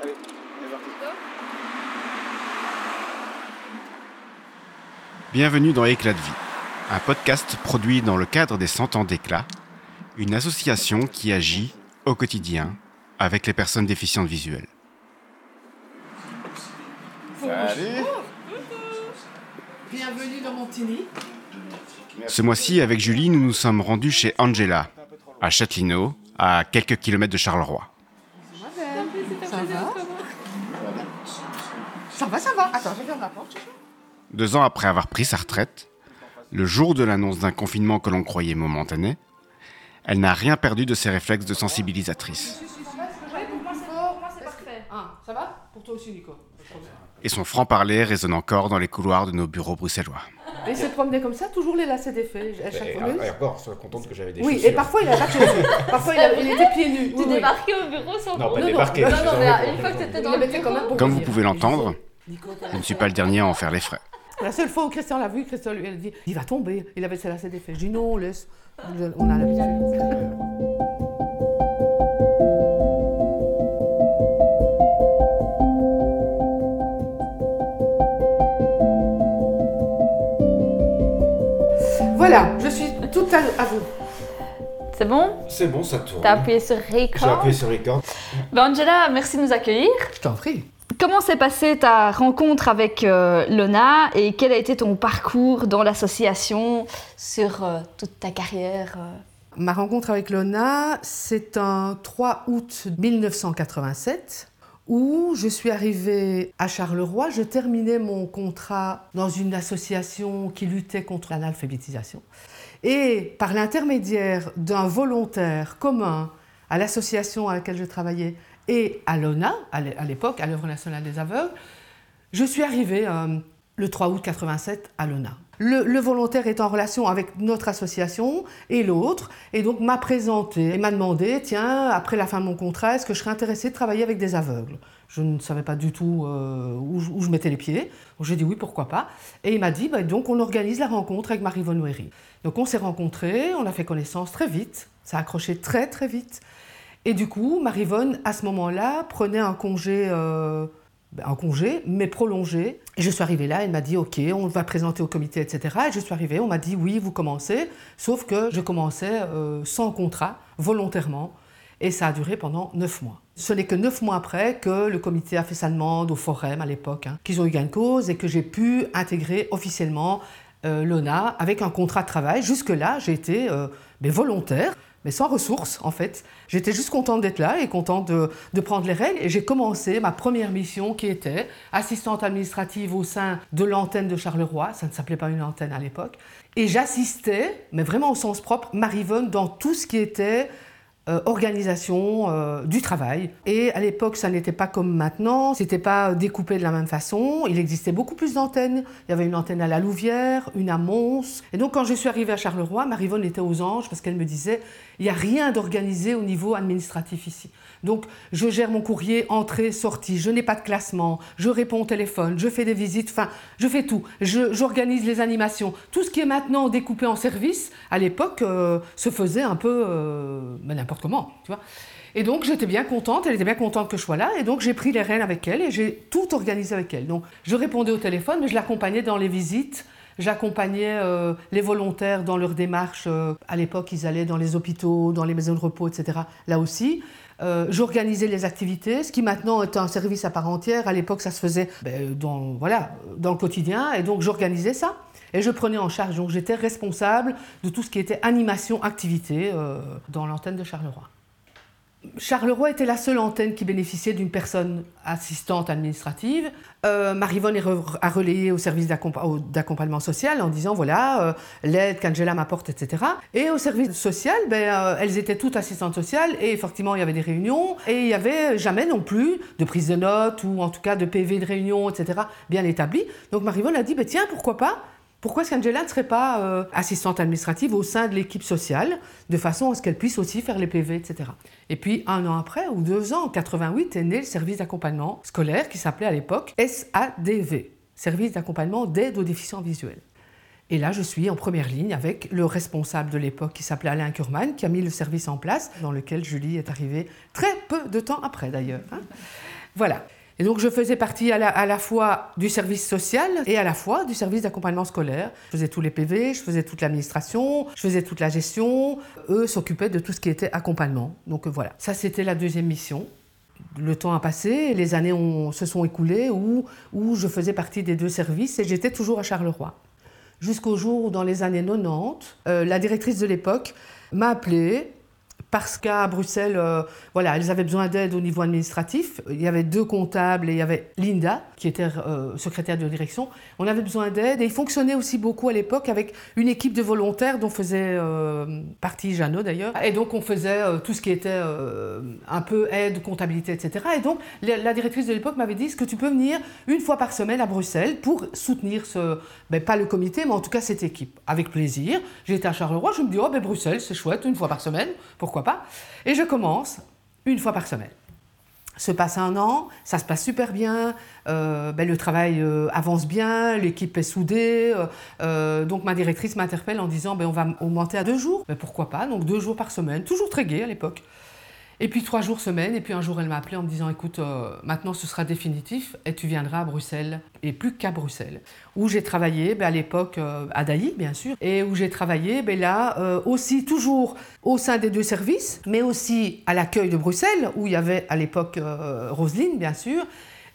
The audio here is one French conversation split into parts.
Allez, on est parti. Bienvenue dans Éclat de vie, un podcast produit dans le cadre des 100 ans d'éclat, une association qui agit au quotidien avec les personnes déficientes visuelles. Salut. Bienvenue dans Montigny. Ce mois-ci, avec Julie, nous nous sommes rendus chez Angela, à Châtelineau, à quelques kilomètres de Charleroi. Ça va, ça va. Attends, je ferme la porte. Deux ans après avoir pris sa retraite, le jour de l'annonce d'un confinement que l'on croyait momentané, elle n'a rien perdu de ses réflexes de sensibilisatrice. Ah, ça va Pour toi aussi, Nico. Et son franc-parler résonne encore dans les couloirs de nos bureaux bruxellois. Et il s'est promené comme ça, toujours les lacets défaits à chaque fois. encore, sois contente que j'avais des Oui, et parfois il a pas de chaussures. Parfois il, a- il était pieds nus. Tu Oui, oui. débarquais au bureau sans Non, pas Non, non, débarquer. non, mais une fois que t'étais dans le bureau. Comme vous pouvez l'entendre, je ne suis pas le dernier à en faire les frais. La seule fois où Christian l'a vu, Christian lui a dit il va tomber. Il avait ses lacets défaits. Je dis non, laisse. On a l'habitude. Voilà, je suis toute à, à vous. C'est bon? C'est bon, ça tourne. T'as appuyé sur record? sur record. Ben Angela, merci de nous accueillir. Je t'en prie. Comment s'est passée ta rencontre avec euh, Lona et quel a été ton parcours dans l'association sur euh, toute ta carrière euh? Ma rencontre avec Lona, c'est un 3 août 1987 où je suis arrivée à Charleroi. Je terminais mon contrat dans une association qui luttait contre l'analphabétisation. Et par l'intermédiaire d'un volontaire commun à l'association à laquelle je travaillais et à l'ONA, à l'é- à l'époque, à l'œuvre nationale des aveugles, je suis arrivée euh, le 3 août 87 à l'ONA. Le, volontaire est en relation avec notre association et l'autre, et donc m'a présenté et m'a demandé, tiens, après la fin de mon contrat, est-ce que je serais intéressée de travailler avec des aveugles? Je ne savais pas du tout euh, où, je- mettais les pieds. J'ai dit oui, pourquoi pas. Et il m'a dit, bah, donc on organise la rencontre avec Marie-Vonne Wery. Donc on s'est rencontrés, on a fait connaissance très vite, ça a accroché très très vite. Et du coup, Marivonne, à ce moment-là, prenait un congé, euh, ben, un congé, mais prolongé. Je suis arrivée là, elle m'a dit, OK, on va présenter au comité, etc. Et je suis arrivée, on m'a dit, oui, vous commencez. Sauf que je commençais euh, sans contrat, volontairement. Et ça a duré pendant neuf mois. Ce n'est que neuf mois après que le comité a fait sa demande au Forum à l'époque, hein, qu'ils ont eu gain de cause et que j'ai pu intégrer officiellement euh, l'ONA avec un contrat de travail. Jusque-là, j'ai été euh, ben, volontaire, sans ressources en fait. J'étais juste contente d'être là et contente de, de prendre les règles. Et j'ai commencé ma première mission qui était assistante administrative au sein de l'antenne de Charleroi. Ça ne s'appelait pas une antenne à l'époque. Et j'assistais, mais vraiment au sens propre, Marivonne dans tout ce qui était euh, organisation euh, du travail. Et à l'époque, ça n'était pas comme maintenant, c'était pas découpé de la même façon. Il existait beaucoup plus d'antennes. Il y avait une antenne à la Louvière, une à Mons. Et donc, quand je suis arrivée à Charleroi, Marivonne était aux anges parce qu'elle me disait il n'y a rien d'organisé au niveau administratif ici. Donc, je gère mon courrier, entrée, sortie, je n'ai pas de classement, je réponds au téléphone, je fais des visites, enfin, je fais tout. J'organise les animations. Tout ce qui est maintenant découpé en services, à l'époque, euh, se faisait un peu euh, ben, n'importe comment, tu vois. Et donc, j'étais bien contente, elle était bien contente que je sois là, et donc j'ai pris les rênes avec elle et j'ai tout organisé avec elle. Donc, je répondais au téléphone, mais je l'accompagnais dans les visites. J'accompagnais euh, les volontaires dans leur démarche. à l'époque, ils allaient dans les hôpitaux, dans les maisons de repos, etc. Là aussi. Euh, J'organisais les activités, ce qui maintenant est un service à part entière. À l'époque, ça se faisait ben, dans, voilà, dans le quotidien. Et donc, j'organisais ça. Et je prenais en charge. Donc, j'étais responsable de tout ce qui était animation, activité euh, dans l'antenne de Charleroi. Charleroi était la seule antenne qui bénéficiait d'une personne assistante administrative. Euh, Marivonne a relayé au service d'accompagnement social en disant voilà euh, l'aide qu'Angela m'apporte, etc. Et au service social, ben, euh, elles étaient toutes assistantes sociales et effectivement il y avait des réunions et il n'y avait jamais non plus de prise de notes ou en tout cas de PV de réunion, etc. bien établi. Donc Marivonne a dit ben, tiens pourquoi pas pourquoi est-ce qu'Angela ne serait pas euh, assistante administrative au sein de l'équipe sociale, de façon à ce qu'elle puisse aussi faire les PV, etc. Et puis, un an après, ou deux ans, en 88, est né le service d'accompagnement scolaire qui s'appelait à l'époque SADV, Service d'accompagnement d'aide aux déficients visuels. Et là, je suis en première ligne avec le responsable de l'époque qui s'appelait Alain Kurman, qui a mis le service en place, dans lequel Julie est arrivée très peu de temps après d'ailleurs. hein. Voilà. Et donc je faisais partie à la, fois du service social et à la fois du service d'accompagnement scolaire. Je faisais tous les PV, je faisais toute l'administration, je faisais toute la gestion. Eux s'occupaient de tout ce qui était accompagnement. Donc voilà, ça c'était la deuxième mission. Le temps a passé, les années se sont écoulées où, où je faisais partie des deux services et j'étais toujours à Charleroi. Jusqu'au jour où, dans les années 90, euh, la directrice de l'époque m'a appelée parce qu'à Bruxelles, euh, voilà, elles avaient besoin d'aide au niveau administratif. Il y avait deux comptables et il y avait Linda, qui était euh, secrétaire de direction. On avait besoin d'aide et il fonctionnait aussi beaucoup à l'époque avec une équipe de volontaires dont faisait euh, partie Jeannot d'ailleurs. Et donc on faisait tout ce qui était un peu aide, comptabilité, etc. Et donc la, directrice de l'époque m'avait dit, est-ce que tu peux venir une fois par semaine à Bruxelles pour soutenir ce, ben, pas le comité, mais en tout cas cette équipe? Avec plaisir. J'étais à Charleroi, je me dis, oh ben Bruxelles, c'est chouette, une fois par semaine, pourquoi pas. Et je commence une fois par semaine. Se passe un an, ça se passe super bien, euh, ben, le travail euh, avance bien, l'équipe est soudée. Euh, donc ma directrice m'interpelle en disant ben, on va augmenter à deux jours. Ben, pourquoi pas Donc deux jours par semaine, toujours très gai à l'époque. Et puis trois jours semaine, et puis un jour elle m'a appelé en me disant écoute, euh, maintenant ce sera définitif et tu viendras à Bruxelles, et plus qu'à Bruxelles, où j'ai travaillé ben, à l'époque euh, à Dailly bien sûr, et où j'ai travaillé ben, là euh, aussi toujours au sein des deux services, mais aussi à l'accueil de Bruxelles, où il y avait à l'époque Roselyne bien sûr,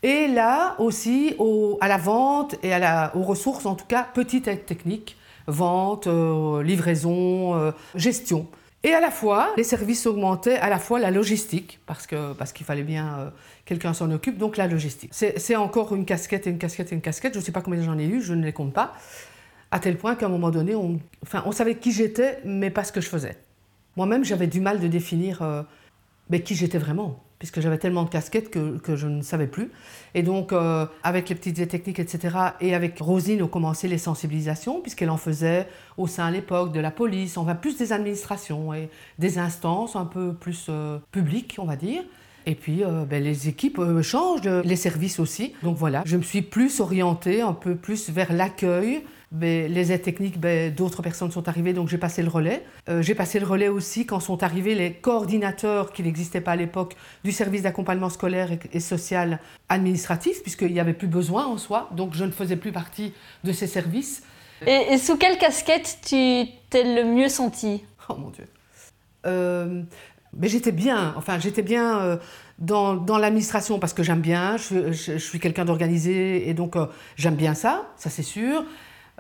et là aussi au, à la vente et à la, aux ressources, en tout cas petite aide technique, vente, livraison, gestion. Et à la fois, les services augmentaient, à la fois la logistique, parce qu'il parce qu'il fallait bien euh, quelqu'un s'en occupe, donc la logistique. C'est encore une casquette et une casquette et une casquette, je ne sais pas combien j'en ai eu, je ne les compte pas, à tel point qu'à un moment donné, on, enfin, on savait qui j'étais, mais pas ce que je faisais. Moi-même, j'avais du mal de définir euh, mais qui j'étais vraiment puisque j'avais tellement de casquettes que, que, je ne savais plus. Et donc, euh, avec les petites techniques, etc., et avec Rosine, on commençait les sensibilisations, puisqu'elle en faisait au sein à l'époque de la police, on va plus des administrations et des instances un peu plus euh, publiques, on va dire. Et puis, euh, ben, les équipes changent, les services aussi. Donc voilà, je me suis plus orientée un peu plus vers l'accueil, ben, les aides techniques, ben, d'autres personnes sont arrivées, donc j'ai passé le relais. Euh, j'ai passé le relais aussi quand sont arrivés les coordinateurs, qui n'existaient pas à l'époque, du service d'accompagnement scolaire et, social administratif, puisqu'il n'y avait plus besoin en soi, donc je ne faisais plus partie de ces services. Et, sous quelle casquette tu t'es le mieux senti? Oh mon Dieu. Euh, mais j'étais bien, enfin j'étais bien euh, dans, dans l'administration parce que j'aime bien, je, je, suis quelqu'un d'organisé et donc j'aime bien ça, ça c'est sûr.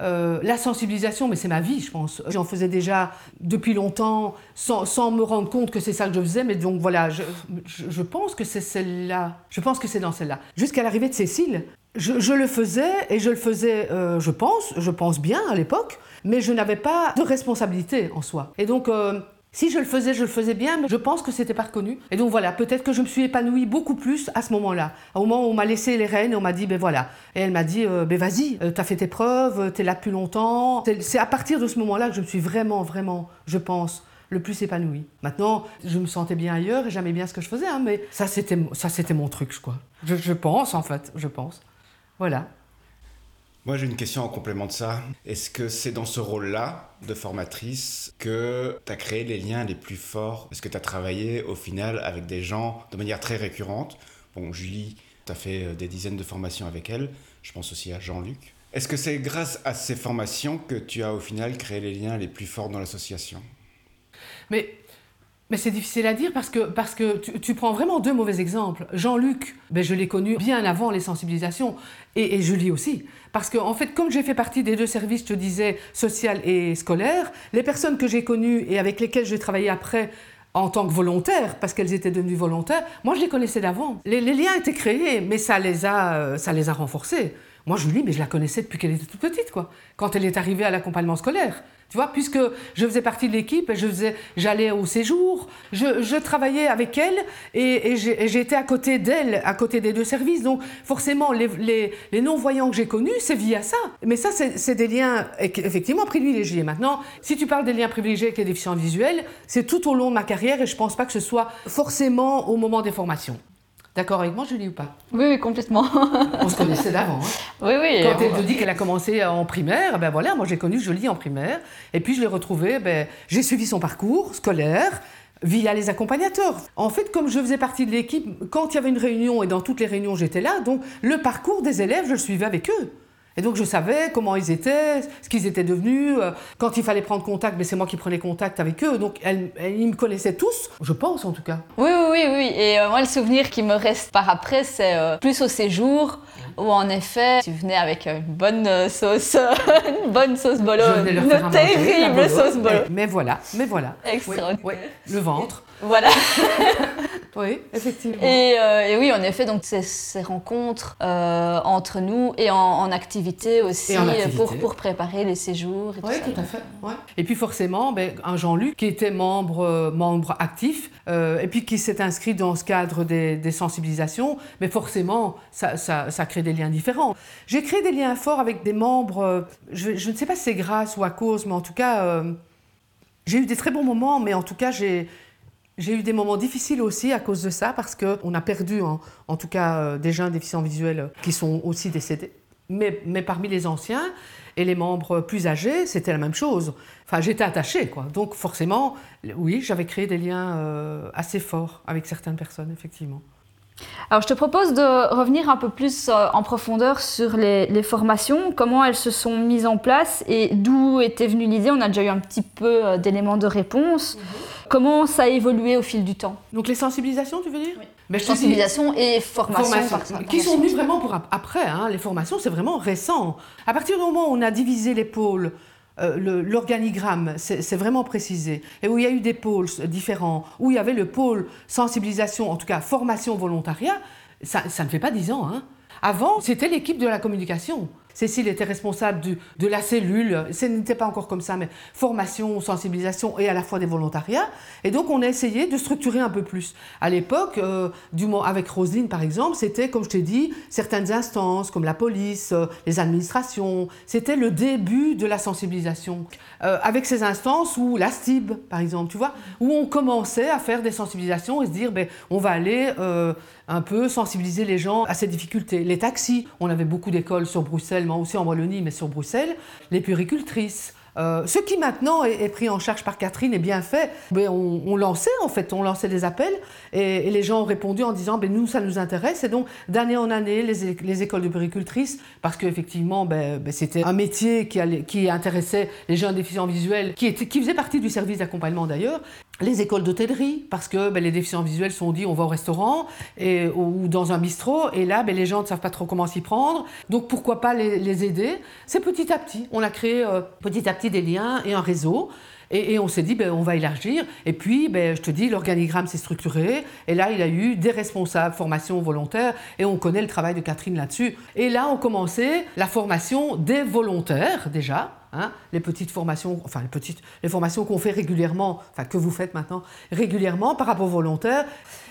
Euh, la sensibilisation, mais c'est ma vie, je pense. J'en faisais déjà depuis longtemps sans, me rendre compte que c'est ça que je faisais, mais donc voilà, je, pense que c'est celle-là. Je pense que c'est dans celle-là. Jusqu'à l'arrivée de Cécile, je, je, le faisais et je le faisais, euh, je pense, je pense bien à l'époque, mais je n'avais pas de responsabilité en soi. Et donc, euh, si je le faisais, je le faisais bien, mais je pense que c'était pas reconnu. Et donc voilà, peut-être que je me suis épanouie beaucoup plus à ce moment-là. Au moment où on m'a laissé les rênes, on m'a dit, ben voilà. Et elle m'a dit, euh, ben vas-y, euh, t'as fait tes preuves, t'es là depuis longtemps. C'est à partir de ce moment-là que je me suis vraiment, vraiment, je pense, le plus épanouie. Maintenant, je me sentais bien ailleurs et j'aimais bien ce que je faisais, hein, mais ça c'était, ça c'était mon truc, quoi. Je, je pense, en fait, je pense. Voilà. Moi, j'ai une question en complément de ça. Est-ce que c'est dans ce rôle-là de formatrice que tu as créé les liens les plus forts? Est-ce que tu as travaillé au final avec des gens de manière très récurrente? Bon, Julie, tu as fait euh, des dizaines de formations avec elle. Je pense aussi à Jean-Luc. Est-ce que c'est grâce à ces formations que tu as au final créé les liens les plus forts dans l'association? Mais mais c'est difficile à dire parce que, parce que tu, prends vraiment deux mauvais exemples. Jean-Luc, ben je l'ai connu bien avant les sensibilisations, et, Julie aussi. Parce que, en fait, comme j'ai fait partie des deux services, je te disais, social et scolaire, les personnes que j'ai connues et avec lesquelles j'ai travaillé après, en tant que volontaire, parce qu'elles étaient devenues volontaires, moi je les connaissais d'avant. Les, liens étaient créés, mais ça les a, euh, ça les a renforcés. Moi, Julie, mais je la connaissais depuis qu'elle était toute petite, quoi. Quand elle est arrivée à l'accompagnement scolaire. Tu vois, puisque je faisais partie de l'équipe, j'allais au séjour, je, travaillais avec elle et, j'étais à côté d'elle, à côté des deux services. Donc forcément, les, non-voyants que j'ai connus, c'est via ça. Mais ça, c'est des liens effectivement privilégiés. Maintenant, si tu parles des liens privilégiés avec les déficients visuels, c'est tout au long de ma carrière et je ne pense pas que ce soit forcément au moment des formations. D'accord avec moi, Julie, ou pas? Oui, oui, complètement. On se connaissait d'avant. Hein. Oui, oui. Quand elle te dit qu'elle a commencé en primaire, ben voilà, moi j'ai connu Julie en primaire. Et puis je l'ai retrouvée, ben, j'ai suivi son parcours scolaire. via les accompagnateurs. En fait, comme je faisais partie de l'équipe, quand il y avait une réunion, et dans toutes les réunions j'étais là, donc le parcours des élèves, je le suivais avec eux. Et donc je savais comment ils étaient, ce qu'ils étaient devenus. euh, Quand il fallait prendre contact, mais c'est moi qui prenais contact avec eux. Donc elles- elles- ils me connaissaient tous, je pense en tout cas. Oui, oui, oui, oui. Et euh, moi, le souvenir qui me reste par après, c'est euh, plus au séjour, où en effet, tu venais avec une bonne sauce, une bonne sauce bolo, une manger, terrible sauce bolo. Mais, mais voilà, mais voilà. Extraordinaire. Oui, oui. Le ventre. Voilà. Oui, effectivement. Et, euh, et oui, en effet, donc ces, ces rencontres euh, entre nous et en, en activité aussi en activité. Pour, pour préparer les séjours. Et Oui, tout à fait. ouais. Et puis forcément, ben, un Jean-Luc qui était membre, euh, membre actif euh, et puis qui s'est inscrit dans ce cadre des, des sensibilisations, mais forcément, ça, ça, ça crée des liens différents. J'ai créé des liens forts avec des membres, euh, je, je ne sais pas si c'est grâce ou à cause, mais en tout cas, euh, j'ai eu des très bons moments, mais en tout cas, j'ai... J'ai eu des moments difficiles aussi à cause de ça, parce qu'on a perdu, en, tout cas, euh, des jeunes déficients visuels qui sont aussi décédés. Mais, mais parmi les anciens et les membres plus âgés, c'était la même chose. Enfin, j'étais attachée, quoi. Donc, forcément, oui, j'avais créé des liens euh, assez forts avec certaines personnes, effectivement. Alors, je te propose de revenir un peu plus euh, en profondeur sur les, les formations, comment elles se sont mises en place et d'où était venue l'idée. On a déjà eu un petit peu euh, d'éléments de réponse. Comment ça a évolué au fil du temps? Donc, les sensibilisations, tu veux dire? Mais je te dis- Sensibilisation et formation. Qui sont venues vraiment pour ap- après. hein. Les formations, c'est vraiment récent. À partir du moment où on a divisé les pôles, euh, l'organigramme, c'est vraiment précisé, et où il y a eu des pôles différents, où il y avait le pôle sensibilisation, en tout cas formation volontariat, ça, ça ne fait pas dix ans. hein. Avant, c'était l'équipe de la communication. Cécile était responsable de la cellule, ce n'était pas encore comme ça, mais formation, sensibilisation et à la fois des volontariats. Et donc on a essayé de structurer un peu plus. À l'époque, euh, avec Roselyne par exemple, c'était, comme je t'ai dit, certaines instances comme la police, euh, les administrations. C'était le début de la sensibilisation. Euh, avec ces instances où la STIB, par exemple, tu vois, où on commençait à faire des sensibilisations et se dire, ben, on va aller euh, un peu sensibiliser les gens à ces difficultés. Les taxis, on avait beaucoup d'écoles sur Bruxelles, mais aussi en Wallonie, mais sur Bruxelles. Les puéricultrices. Euh, ce qui maintenant est, pris en charge par Catherine est bien fait. Ben, on, lançait en fait, on lançait des appels et, les gens ont répondu en disant ben, nous ça nous intéresse et donc d'année en année les, les écoles de puéricultrices parce qu'effectivement ben, ben, c'était un métier qui, qui intéressait les jeunes déficients visuels qui, étaient, qui faisait partie du service d'accompagnement d'ailleurs les écoles d'hôtellerie, parce que ben, les déficients visuels sont dit on va au restaurant ou dans un bistrot, et là ben, les gens ne savent pas trop comment s'y prendre, donc pourquoi pas les, aider? C'est petit à petit, on a créé euh, petit à petit des liens et un réseau. Et, on s'est dit, ben, on va élargir. Et puis, je te dis, l'organigramme s'est structuré. Et là, il a eu des responsables formation volontaire. Et on connaît le travail de Catherine là-dessus. Et là, on commençait la formation des volontaires, déjà. Hein, les petites formations, enfin les petites, les formations qu'on fait régulièrement, enfin que vous faites maintenant régulièrement par rapport aux volontaires.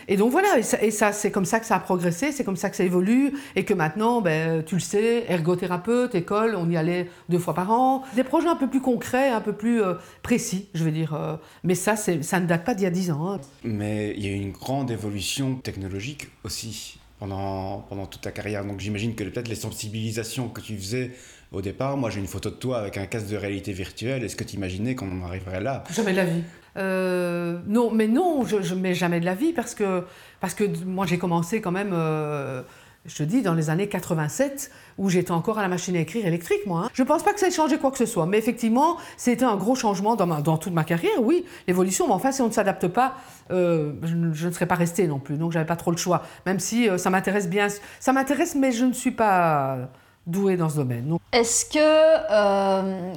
Et donc voilà, et ça, c'est comme ça que ça a progressé, c'est comme ça que ça évolue, et que maintenant, ben, tu le sais, ergothérapeute, école, on y allait deux fois par an. Des projets un peu plus concrets, un peu plus euh, précis, je veux dire. euh, mais ça, ça ne date pas d'il y a dix ans. hein. Mais il y a eu une grande évolution technologique aussi pendant, pendant toute ta carrière. Donc j'imagine que peut-être les sensibilisations que tu faisais au départ, moi j'ai une photo de toi avec un casque de réalité virtuelle. Est-ce que tu imaginais qu'on en arriverait là? Jamais de la vie. Euh, non, mais non, je ne mets jamais de la vie parce que, parce que moi j'ai commencé quand même, euh, je te dis, dans les années 87, où j'étais encore à la machine à écrire électrique, moi. hein. Je ne pense pas que ça ait changé quoi que ce soit, mais effectivement, c'était un gros changement dans, toute ma carrière, oui, l'évolution, mais enfin, si on ne s'adapte pas, euh, je, ne- je ne serais pas restée non plus, donc j'avais pas trop le choix, même si ça m'intéresse bien, ça m'intéresse, mais je ne suis pas douée dans ce domaine. Est-ce que. euh,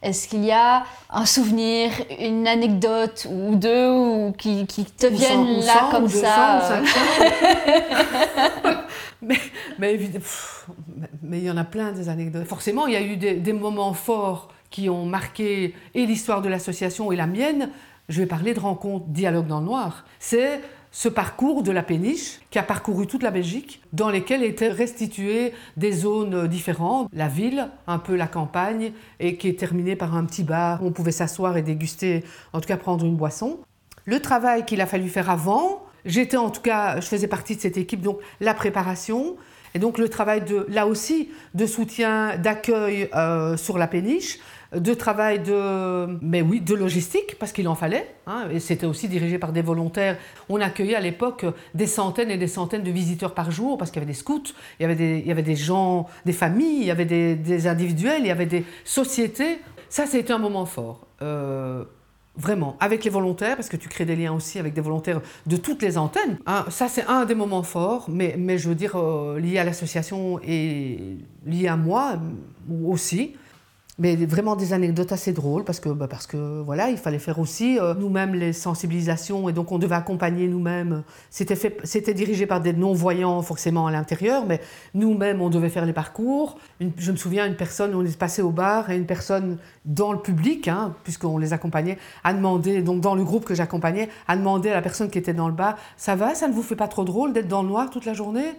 est-ce qu'il y a un souvenir, une anecdote ou deux ou qui, qui te ou viennent là comme ou ça ou euh, 500. mais, mais pff, il y en a plein des anecdotes. Forcément, il y a eu des, des moments forts qui ont marqué et l'histoire de l'association et la mienne. Je vais parler de rencontre Dialogue dans le Noir. C'est ce parcours de la péniche qui a parcouru toute la Belgique, dans lesquels étaient restituées des zones différentes, la ville, un peu la campagne, et qui est terminée par un petit bar où on pouvait s'asseoir et déguster, en tout cas prendre une boisson. Le travail qu'il a fallu faire avant, j'étais en tout cas, je faisais partie de cette équipe, donc la préparation, et donc le travail de, là aussi, de soutien, d'accueil euh, sur la péniche, de travail de, mais oui, de logistique, parce qu'il en fallait. Hein, et c'était aussi dirigé par des volontaires. On accueillait à l'époque des centaines et des centaines de visiteurs par jour, parce qu'il y avait des scouts, il y avait des, il y avait des gens, des familles, il y avait des, individuels, il y avait des sociétés. Ça, c'était un moment fort. Euh, Vraiment, avec les volontaires, parce que tu crées des liens aussi avec des volontaires de toutes les antennes. Hein, ça, c'est un des moments forts, mais, mais je veux dire, euh, lié à l'association et lié à moi aussi mais vraiment des anecdotes assez drôles parce que, bah parce que voilà, il fallait faire aussi euh, nous-mêmes les sensibilisations et donc on devait accompagner nous-mêmes. C'était, fait, c'était dirigé par des non-voyants forcément à l'intérieur, mais nous-mêmes on devait faire les parcours. je me souviens, une personne, on est passé au bar et une personne dans le public, hein, puisqu'on les accompagnait, a demandé, donc dans le groupe que j'accompagnais, a demandé à la personne qui était dans le bar, ça va, ça ne vous fait pas trop drôle d'être dans le noir toute la journée?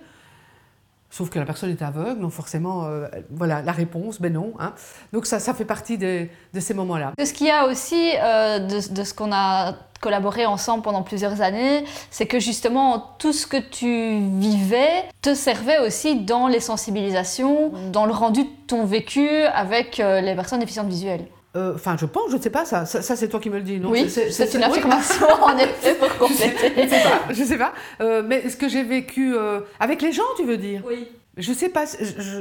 Sauf que la personne est aveugle, donc forcément, euh, voilà, la réponse, ben non. Hein. Donc ça, ça fait partie de, ces moments-là. Ce qu'il y a aussi euh, de, de, ce qu'on a collaboré ensemble pendant plusieurs années, c'est que justement tout ce que tu vivais te servait aussi dans les sensibilisations, dans le rendu de ton vécu avec euh, les personnes déficientes visuelles. Enfin, je pense, je ne sais pas, ça, ça, c'est toi qui me le dis, non Oui, c'est une affirmation en effet pour compléter. je ne sais pas, je sais pas. Euh, mais ce que j'ai vécu euh, avec les gens, tu veux dire? Oui. Je sais pas,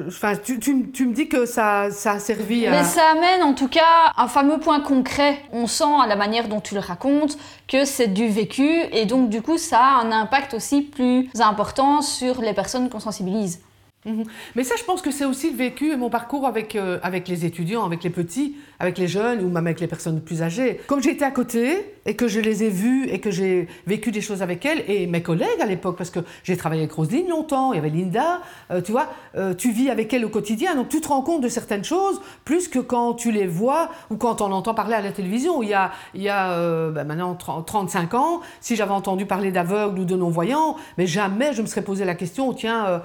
enfin, tu, tu, tu, me dis que ça, ça a servi à... Mais ça amène en tout cas un fameux point concret. On sent à la manière dont tu le racontes que c'est du vécu et donc du coup ça a un impact aussi plus important sur les personnes qu'on sensibilise. Mhm. Mais ça, je pense que c'est aussi le vécu et mon parcours avec, euh, avec les étudiants, avec les petits, avec les jeunes ou même avec les personnes plus âgées. Comme j'étais à côté et que je les ai vus et que j'ai vécu des choses avec elles et mes collègues à l'époque, parce que j'ai travaillé avec Roselyne longtemps, il y avait Linda, euh, tu vois, euh, tu vis avec elles au quotidien, donc tu te rends compte de certaines choses plus que quand tu les vois ou quand on entend parler à la télévision. Il y a, il y a ben maintenant 35 ans, si j'avais entendu parler d'aveugles ou de non-voyants, mais jamais je me serais posé la question, tiens,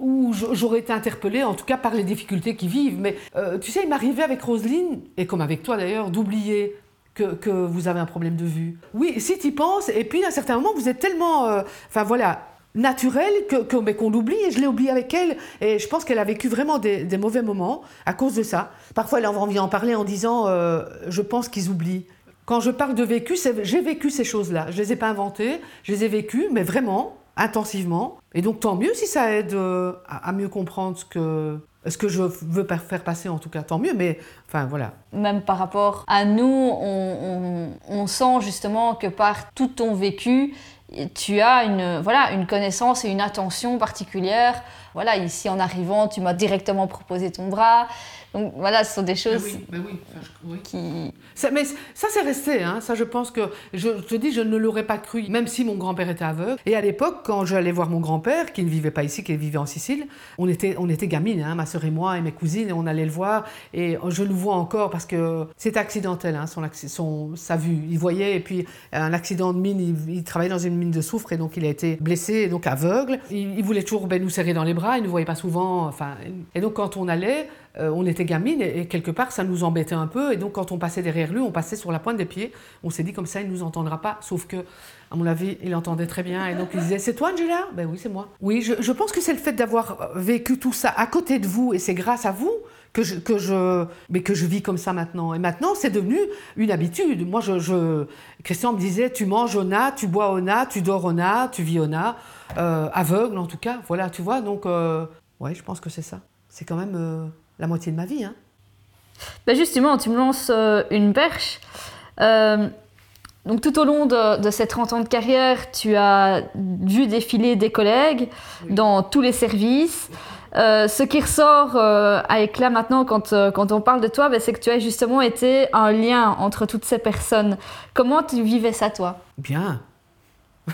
où j'aurais été interpellée, en tout cas par les difficultés qu'ils vivent. Mais euh, tu sais, il m'arrivait avec Roselyne, et comme avec toi d'ailleurs, d'oublier que, vous avez un problème de vue. Oui, si tu y penses, et puis à un certain moment, vous êtes tellement, euh, enfin voilà, naturel que, mais qu'on l'oublie, et je l'ai oublié avec elle, et je pense qu'elle a vécu vraiment des, des, mauvais moments à cause de ça. Parfois, elle a envie d'en parler en disant, euh, je pense qu'ils oublient. Quand je parle de vécu, j'ai vécu ces choses-là. Je les ai pas inventées, je les ai vécues, mais vraiment, intensivement. Et donc tant mieux si ça aide euh, à, mieux comprendre ce que, ce que je veux faire passer, en tout cas, tant mieux. Mais enfin voilà. Même par rapport à nous, on, on, sent justement que par tout ton vécu, tu as une, voilà, une connaissance et une attention particulière. Voilà, ici en arrivant, tu m'as directement proposé ton bras. Donc voilà, ce sont des choses oui, oui, qui... Ça, mais ça, c'est resté. Hein. Ça, je pense que, je, te dis, je ne l'aurais pas cru, même si mon grand-père était aveugle. Et à l'époque, quand j'allais voir mon grand-père, qui ne vivait pas ici, qui vivait en Sicile, on était, on était gamines, hein, ma soeur et moi et mes cousines, et on allait le voir. Et je le vois encore parce que c'est accidentel, hein, son, son, sa vue. Il voyait, et puis un accident de mine, il, travaillait dans une mine de soufre, et donc il a été blessé, et donc aveugle. Il, voulait toujours ben, nous serrer dans les bras, il ne voyait pas souvent. Enfin, et donc quand on allait, euh, on était gamine et, quelque part ça nous embêtait un peu et donc quand on passait derrière lui, on passait sur la pointe des pieds. On s'est dit comme ça il nous entendra pas, sauf que à mon avis il entendait très bien et donc il disait c'est toi Angela? Ben oui c'est moi. Oui je, pense que c'est le fait d'avoir vécu tout ça à côté de vous et c'est grâce à vous que je, que je, mais que je vis comme ça maintenant. Et maintenant, c'est devenu une habitude. Moi, je, Christian me disait, tu manges au tu bois au tu dors au tu vis au na, euh, aveugle en tout cas. Voilà, tu vois. Donc, euh, ouais, je pense que c'est ça. C'est quand même la moitié de ma vie. Hein. Bah, justement, tu me lances euh, une perche. Euh, donc tout au long de, ces 30 ans de carrière, tu as vu défiler des collègues dans tous les services. Euh, ce qui ressort avec là maintenant quand, quand on parle de toi, bah, c'est que tu as justement été un lien entre toutes ces personnes. Comment tu vivais ça toi? Bien.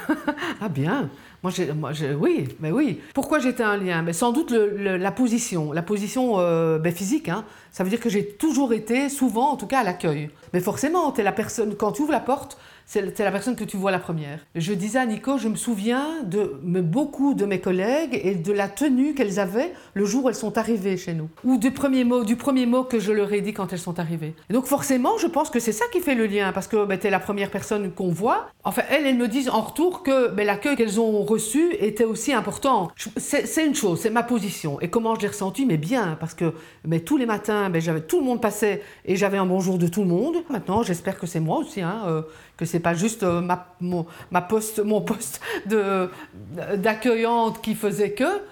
ah bien. Moi, moi oui, mais oui. Pourquoi j'étais un lien? Mais Sans doute la position, la position euh, ben, physique. Hein. Ça veut dire que j'ai toujours été, souvent en tout cas, à l'accueil. Mais forcément, la personne, quand tu ouvres la porte, c'est la personne que tu vois la première. Je disais à Nico, je me souviens de beaucoup de mes collègues et de la tenue qu'elles avaient le jour où elles sont arrivées chez nous. Ou du premier mot, du premier mot que je leur ai dit quand elles sont arrivées. Et donc forcément, je pense que c'est ça qui fait le lien, parce que ben, tu es la première personne qu'on voit. Enfin, elles, elles me disent en retour que ben, l'accueil qu'elles ont reçu était aussi important. C'est une chose, c'est ma position. Et comment je l'ai ressenti? Mais bien, parce que mais tous les matins, ben, tout le monde passait et j'avais un bonjour de tout le monde. Maintenant, j'espère que c'est moi aussi, hein, euh, que c'est pas juste euh, ma, mon, ma poste, mon poste d'accueillante qui faisait que.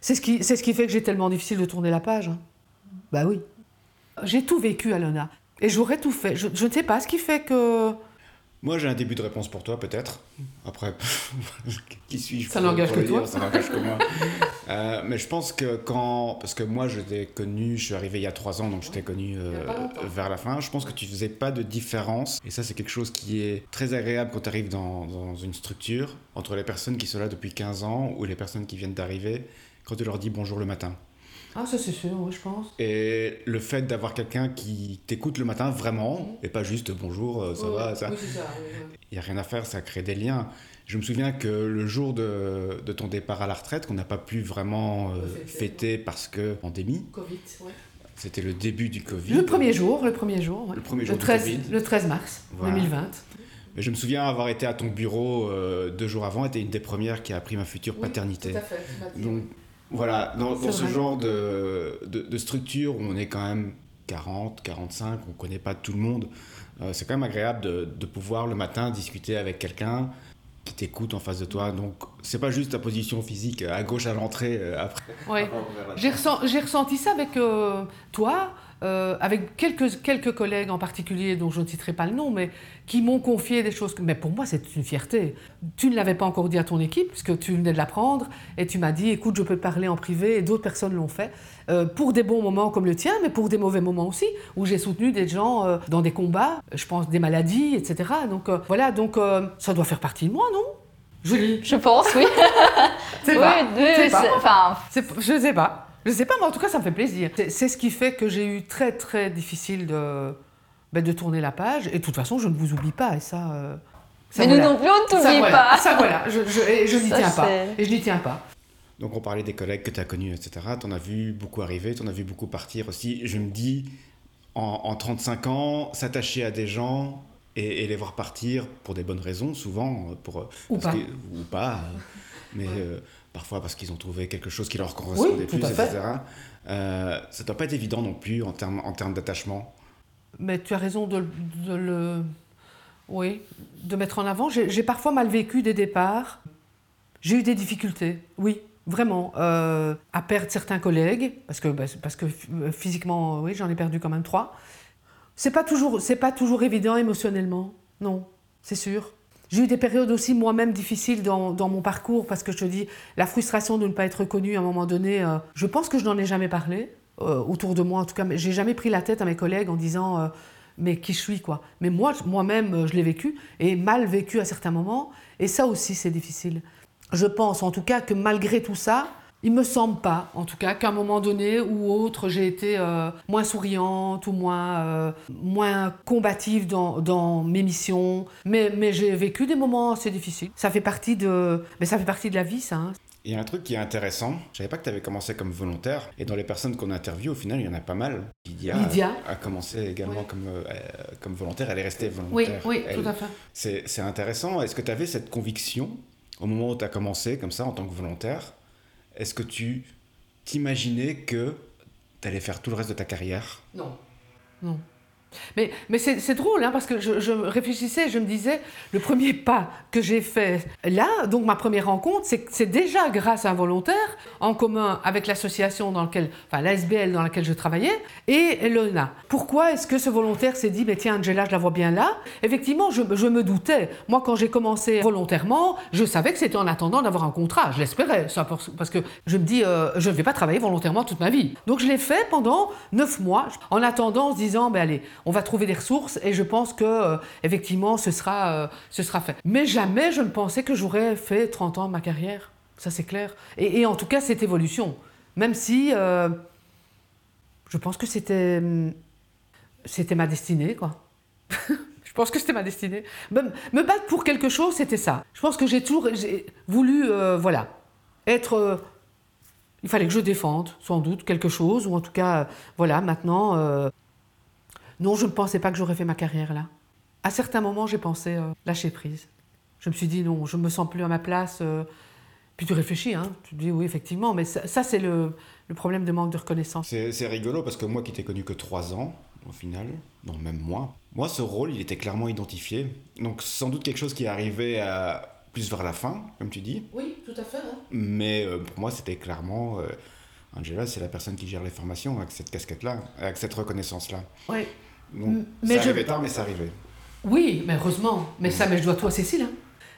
C'est ce, qui, ce qui fait que j'ai tellement difficile de tourner la page. Hein. Bah oui. J'ai tout vécu, Alona. Et j'aurais tout fait. Je ne sais pas ce qui fait que moi, j'ai un début de réponse pour toi, peut-être. Après, qui suis-je Ça n'engage que toi. Ça n'engage que moi. Euh, mais je pense que quand. Parce que moi, je t'ai connu, je suis arrivé il y a trois ans, donc je t'ai connu euh, vers la fin. Je pense que tu faisais pas de différence. Et ça, c'est quelque chose qui est très agréable quand tu arrives dans, dans, une structure, entre les personnes qui sont là depuis 15 ans ou les personnes qui viennent d'arriver, quand tu leur dis bonjour le matin. Ah, ça c'est sûr, oui, je pense. Et le fait d'avoir quelqu'un qui t'écoute le matin vraiment, et pas juste bonjour, euh, ça va, ça. Oui, c'est ça. Il n'y a rien à faire, ça crée des liens. Je me souviens que le jour de, de ton départ à la retraite, qu'on n'a pas pu vraiment euh, fêter parce que pandémie. Covid, ouais. C'était le début du Covid. Le premier jour, le premier jour. Le premier jour le 13, Covid. Le 13 mars 2020. je me souviens avoir été à ton bureau euh, deux jours avant, était une des premières qui a appris ma future paternité. Tout à fait. Donc, voilà, dans, ce genre de, de, structure où on est quand même 40, 45, on ne connaît pas tout le monde, euh, c'est quand même agréable de, de, pouvoir le matin discuter avec quelqu'un qui t'écoute en face de toi. Donc, c'est pas juste ta position physique à gauche à l'entrée euh, après. Oui, j'ai ressenti ça avec euh, toi. Euh, avec quelques, quelques collègues en particulier, dont je ne citerai pas le nom, mais qui m'ont confié des choses. Que, mais pour moi, c'est une fierté. Tu ne l'avais pas encore dit à ton équipe, puisque tu venais de l'apprendre, et tu m'as dit écoute, je peux te parler en privé, et d'autres personnes l'ont fait. Euh, pour des bons moments comme le tien, mais pour des mauvais moments aussi, où j'ai soutenu des gens euh, dans des combats, je pense des maladies, etc. Donc voilà, donc ça doit faire partie de moi, non? Julie? Je pense, oui. c'est pas. Oui, oui, pas. Enfin... Je ne sais pas. Je sais pas, mais en tout cas, ça me fait plaisir. C'est ce qui fait que j'ai eu très, très difficile de, ben, de tourner la page. Et de toute façon, je ne vous oublie pas. Et ça. Euh, mais nous non plus, on ne t'oublie pas. Ça, voilà. Je, je, je n'y tiens pas. Et je n'y tiens pas. Donc, on parlait des collègues que tu as connus, etc. Tu en as vu beaucoup arriver, tu en as vu beaucoup partir aussi. Je me dis, en, en 35 ans, s'attacher à des gens et, les voir partir pour des bonnes raisons, souvent. Pour, ou, pas. ou pas. Mais. Euh, parfois parce qu'ils ont trouvé quelque chose qui leur correspondait plus, etc. Euh, ça ne doit pas être évident non plus en termes en termes d'attachement. Mais tu as raison de, le, oui, de mettre en avant. J'ai parfois mal vécu des départs. J'ai eu des difficultés, oui, vraiment, euh, à perdre certains collègues, parce que, bah, parce que euh, physiquement, oui, j'en ai perdu quand même trois. C'est pas toujours, c'est pas toujours évident émotionnellement, non, c'est sûr. J'ai eu des périodes aussi moi-même difficiles dans, mon parcours parce que je te dis, la frustration de ne pas être reconnue à un moment donné, euh, je pense que je n'en ai jamais parlé, euh, autour de moi en tout cas, mais j'ai jamais pris la tête à mes collègues en disant euh, mais qui je suis quoi. Mais moi, moi-même, je l'ai vécu et mal vécu à certains moments et ça aussi c'est difficile. Je pense en tout cas que malgré tout ça, il me semble pas, en tout cas, qu'à un moment donné ou autre, j'ai été euh, moins souriante ou moins, euh, moins combative dans, dans, mes missions. Mais, mais j'ai vécu des moments assez difficiles. Ça fait partie de, mais ça fait partie de la vie, ça. Hein. Il y a un truc qui est intéressant. Je savais pas que tu avais commencé comme volontaire. Et dans les personnes qu'on interviewe, au final, il y en a pas mal. Lydia, Lydia. A, commencé également comme, euh, comme volontaire. Elle est restée volontaire. Oui, oui tout à fait. C'est intéressant. Est-ce que tu avais cette conviction au moment où tu as commencé comme ça en tant que volontaire est-ce que tu t'imaginais que tu allais faire tout le reste de ta carrière? Non. Non. Mais, c'est drôle, hein, parce que je, réfléchissais, je me disais, le premier pas que j'ai fait là, donc ma première rencontre, c'est déjà grâce à un volontaire, en commun avec l'association dans laquelle, enfin l'ASBL dans laquelle je travaillais, et Elona. Pourquoi est-ce que ce volontaire s'est dit, mais tiens, Angela, je la vois bien là? Effectivement, je, je me doutais. Moi, quand j'ai commencé volontairement, je savais que c'était en attendant d'avoir un contrat. Je l'espérais, parce que je me dis, euh, je ne vais pas travailler volontairement toute ma vie. Donc je l'ai fait pendant neuf mois, en attendant, en se disant, ben allez, on va trouver des ressources et je pense que euh, effectivement ce sera, euh, ce sera fait. Mais jamais je ne pensais que j'aurais fait 30 ans de ma carrière, ça c'est clair. Et, en tout cas cette évolution, même si euh, je pense que c'était c'était ma destinée quoi. je pense que c'était ma destinée. Me, me battre pour quelque chose, c'était ça. Je pense que j'ai toujours voulu, voilà, être. il fallait que je défende, sans doute, quelque chose, ou en tout cas, voilà, maintenant. Non, je ne pensais pas que j'aurais fait ma carrière là. À certains moments, j'ai pensé euh, lâcher prise. Je me suis dit, non, je me sens plus à ma place. euh, puis tu réfléchis, hein, tu te dis, oui, effectivement, mais ça, ça, c'est le, le problème de manque de reconnaissance. C'est c'est rigolo parce que moi qui t'ai connu que 3 ans, au final, non, même moins, moi ce rôle il était clairement identifié. Donc sans doute quelque chose qui est arrivé à plus vers la fin, comme tu dis. Oui, tout à fait. hein. Mais euh, pour moi c'était clairement. Angela, c'est la personne qui gère les formations avec cette casquette-là, avec cette reconnaissance-là. Oui. Donc, M- mais ça je- arrivait tard, mais ça arrivait. Oui, mais heureusement. Mais ça, mais je dois tout à Cécile. hein.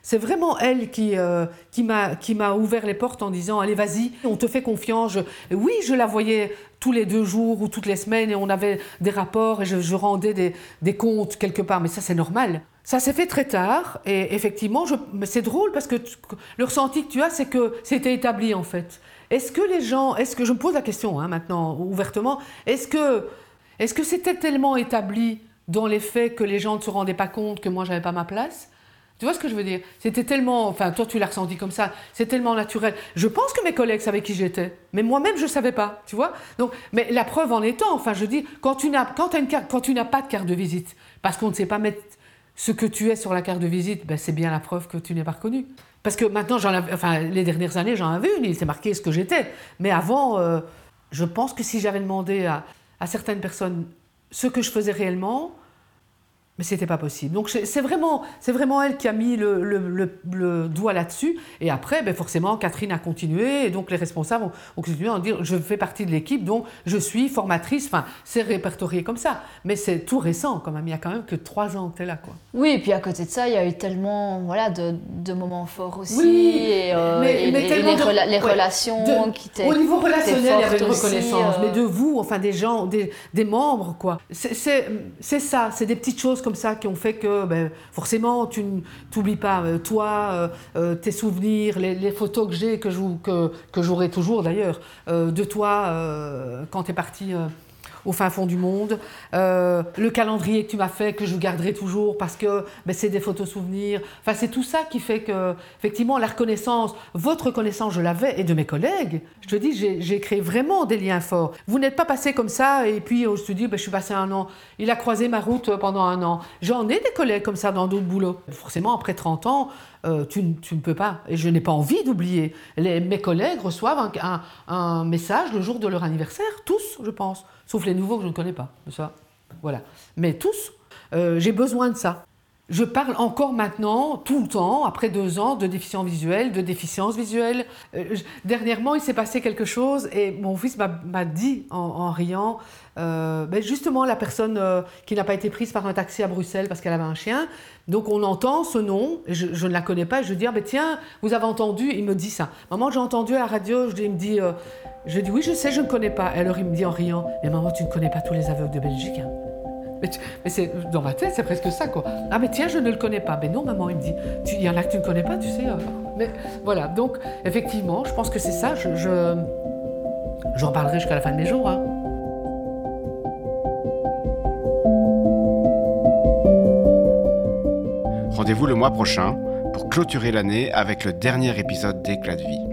C'est vraiment elle qui, euh, qui m'a qui m'a ouvert les portes en disant Allez, vas-y, on te fait confiance. Je- Oui, je la voyais tous les deux jours ou toutes les semaines et on avait des rapports et je, je rendais des, des comptes quelque part, mais ça, c'est normal. Ça s'est fait très tard et effectivement, je- c'est drôle parce que tu- le ressenti que tu as, c'est que c'était établi en fait. Est-ce que les gens, est-ce que je me pose la question hein, maintenant ouvertement, est-ce que est-ce que c'était tellement établi dans les faits que les gens ne se rendaient pas compte que moi j'avais pas ma place? Tu vois ce que je veux dire? C'était tellement, enfin toi tu l'as ressenti comme ça, c'est tellement naturel. Je pense que mes collègues savaient qui j'étais, mais moi-même je savais pas, tu vois? Donc, mais la preuve en étant, enfin je dis, quand tu n'as, quand tu n'as pas de carte de visite, parce qu'on ne sait pas mettre ce que tu es sur la carte de visite, ben, c'est bien la preuve que tu n'es pas reconnu. Parce que maintenant, j'en enfin, les dernières années, j'en avais une, il s'est marqué ce que j'étais. Mais avant, euh, je pense que si j'avais demandé à certaines personnes ce que je faisais réellement, mais c'était pas possible. Donc c'est vraiment, c'est vraiment elle qui a mis le, le- le- le doigt là-dessus. Et après, ben forcément, Catherine a continué. Et donc les responsables ont, ont continué à dire je fais partie de l'équipe, donc je suis formatrice. Enfin, c'est répertorié comme ça. Mais c'est tout récent quand même. Il y a quand même que trois ans que tu es là. Quoi. Oui, et puis à côté de ça, il y a eu tellement voilà, de, de moments forts aussi. Oui, et, euh, mais- et- mais et les, de- relations de- qui étaient. Au niveau relationnel, il y avait une aussi, reconnaissance, euh. mais de vous, enfin des gens, des, des membres, quoi. C'est ça, c'est des petites choses ça qui ont fait que, ben, forcément, tu n'oublies pas, euh, toi, euh, euh, tes souvenirs, les, photos que j'ai, que j'aurai toujours d'ailleurs, de toi quand tu es parti. Au fin fond du monde, Euh, le calendrier que tu m'as fait, que je garderai toujours parce que ben, c'est des photos souvenirs. Enfin, c'est tout ça qui fait que, effectivement, la reconnaissance, votre reconnaissance, je l'avais, et de mes collègues. Je te dis, j'ai créé vraiment des liens forts. Vous n'êtes pas passé comme ça, et puis euh, je te dis, ben, je suis passé un an. Il a croisé ma route pendant un an. J'en ai des collègues comme ça dans d'autres boulots. Forcément, après 30 ans, euh, tu, ne- peux pas. Et je n'ai pas envie d'oublier. Mes collègues reçoivent un message le jour de leur anniversaire, tous, je pense. Sauf les nouveaux que je ne connais pas. Ça, voilà. Mais tous, euh, j'ai besoin de ça. Je parle encore maintenant, tout le temps, après deux ans, de déficience visuelle, de déficience visuelle. Euh, dernièrement, il s'est passé quelque chose et mon fils m'a dit en, riant, euh, ben justement, la personne qui n'a pas été prise par un taxi à Bruxelles parce qu'elle avait un chien. Donc on entend ce nom, je, ne la connais pas, je dis, ah, ben tiens, vous avez entendu, il me dit ça. Maman, j'ai entendu à la radio, je il me dit, je dis, oui, je sais, je ne connais pas. Et alors il me dit en riant, mais maman, tu ne connais pas tous les aveugles de Belgique. hein. Mais, c'est dans ma tête, c'est presque ça, quoi. Ah, mais tiens, je ne le connais pas. Mais non, maman, il me dit, il y en a que tu ne connais pas, tu sais. euh. Mais voilà, donc, effectivement, je pense que c'est ça. Je, je- j'en parlerai jusqu'à la fin de mes jours. hein. Rendez-vous le mois prochain pour clôturer l'année avec le dernier épisode d'Éclat de vie,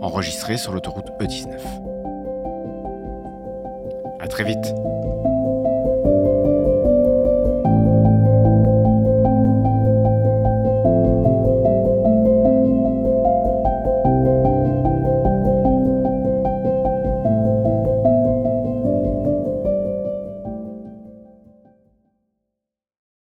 enregistré sur l'autoroute E19. À très vite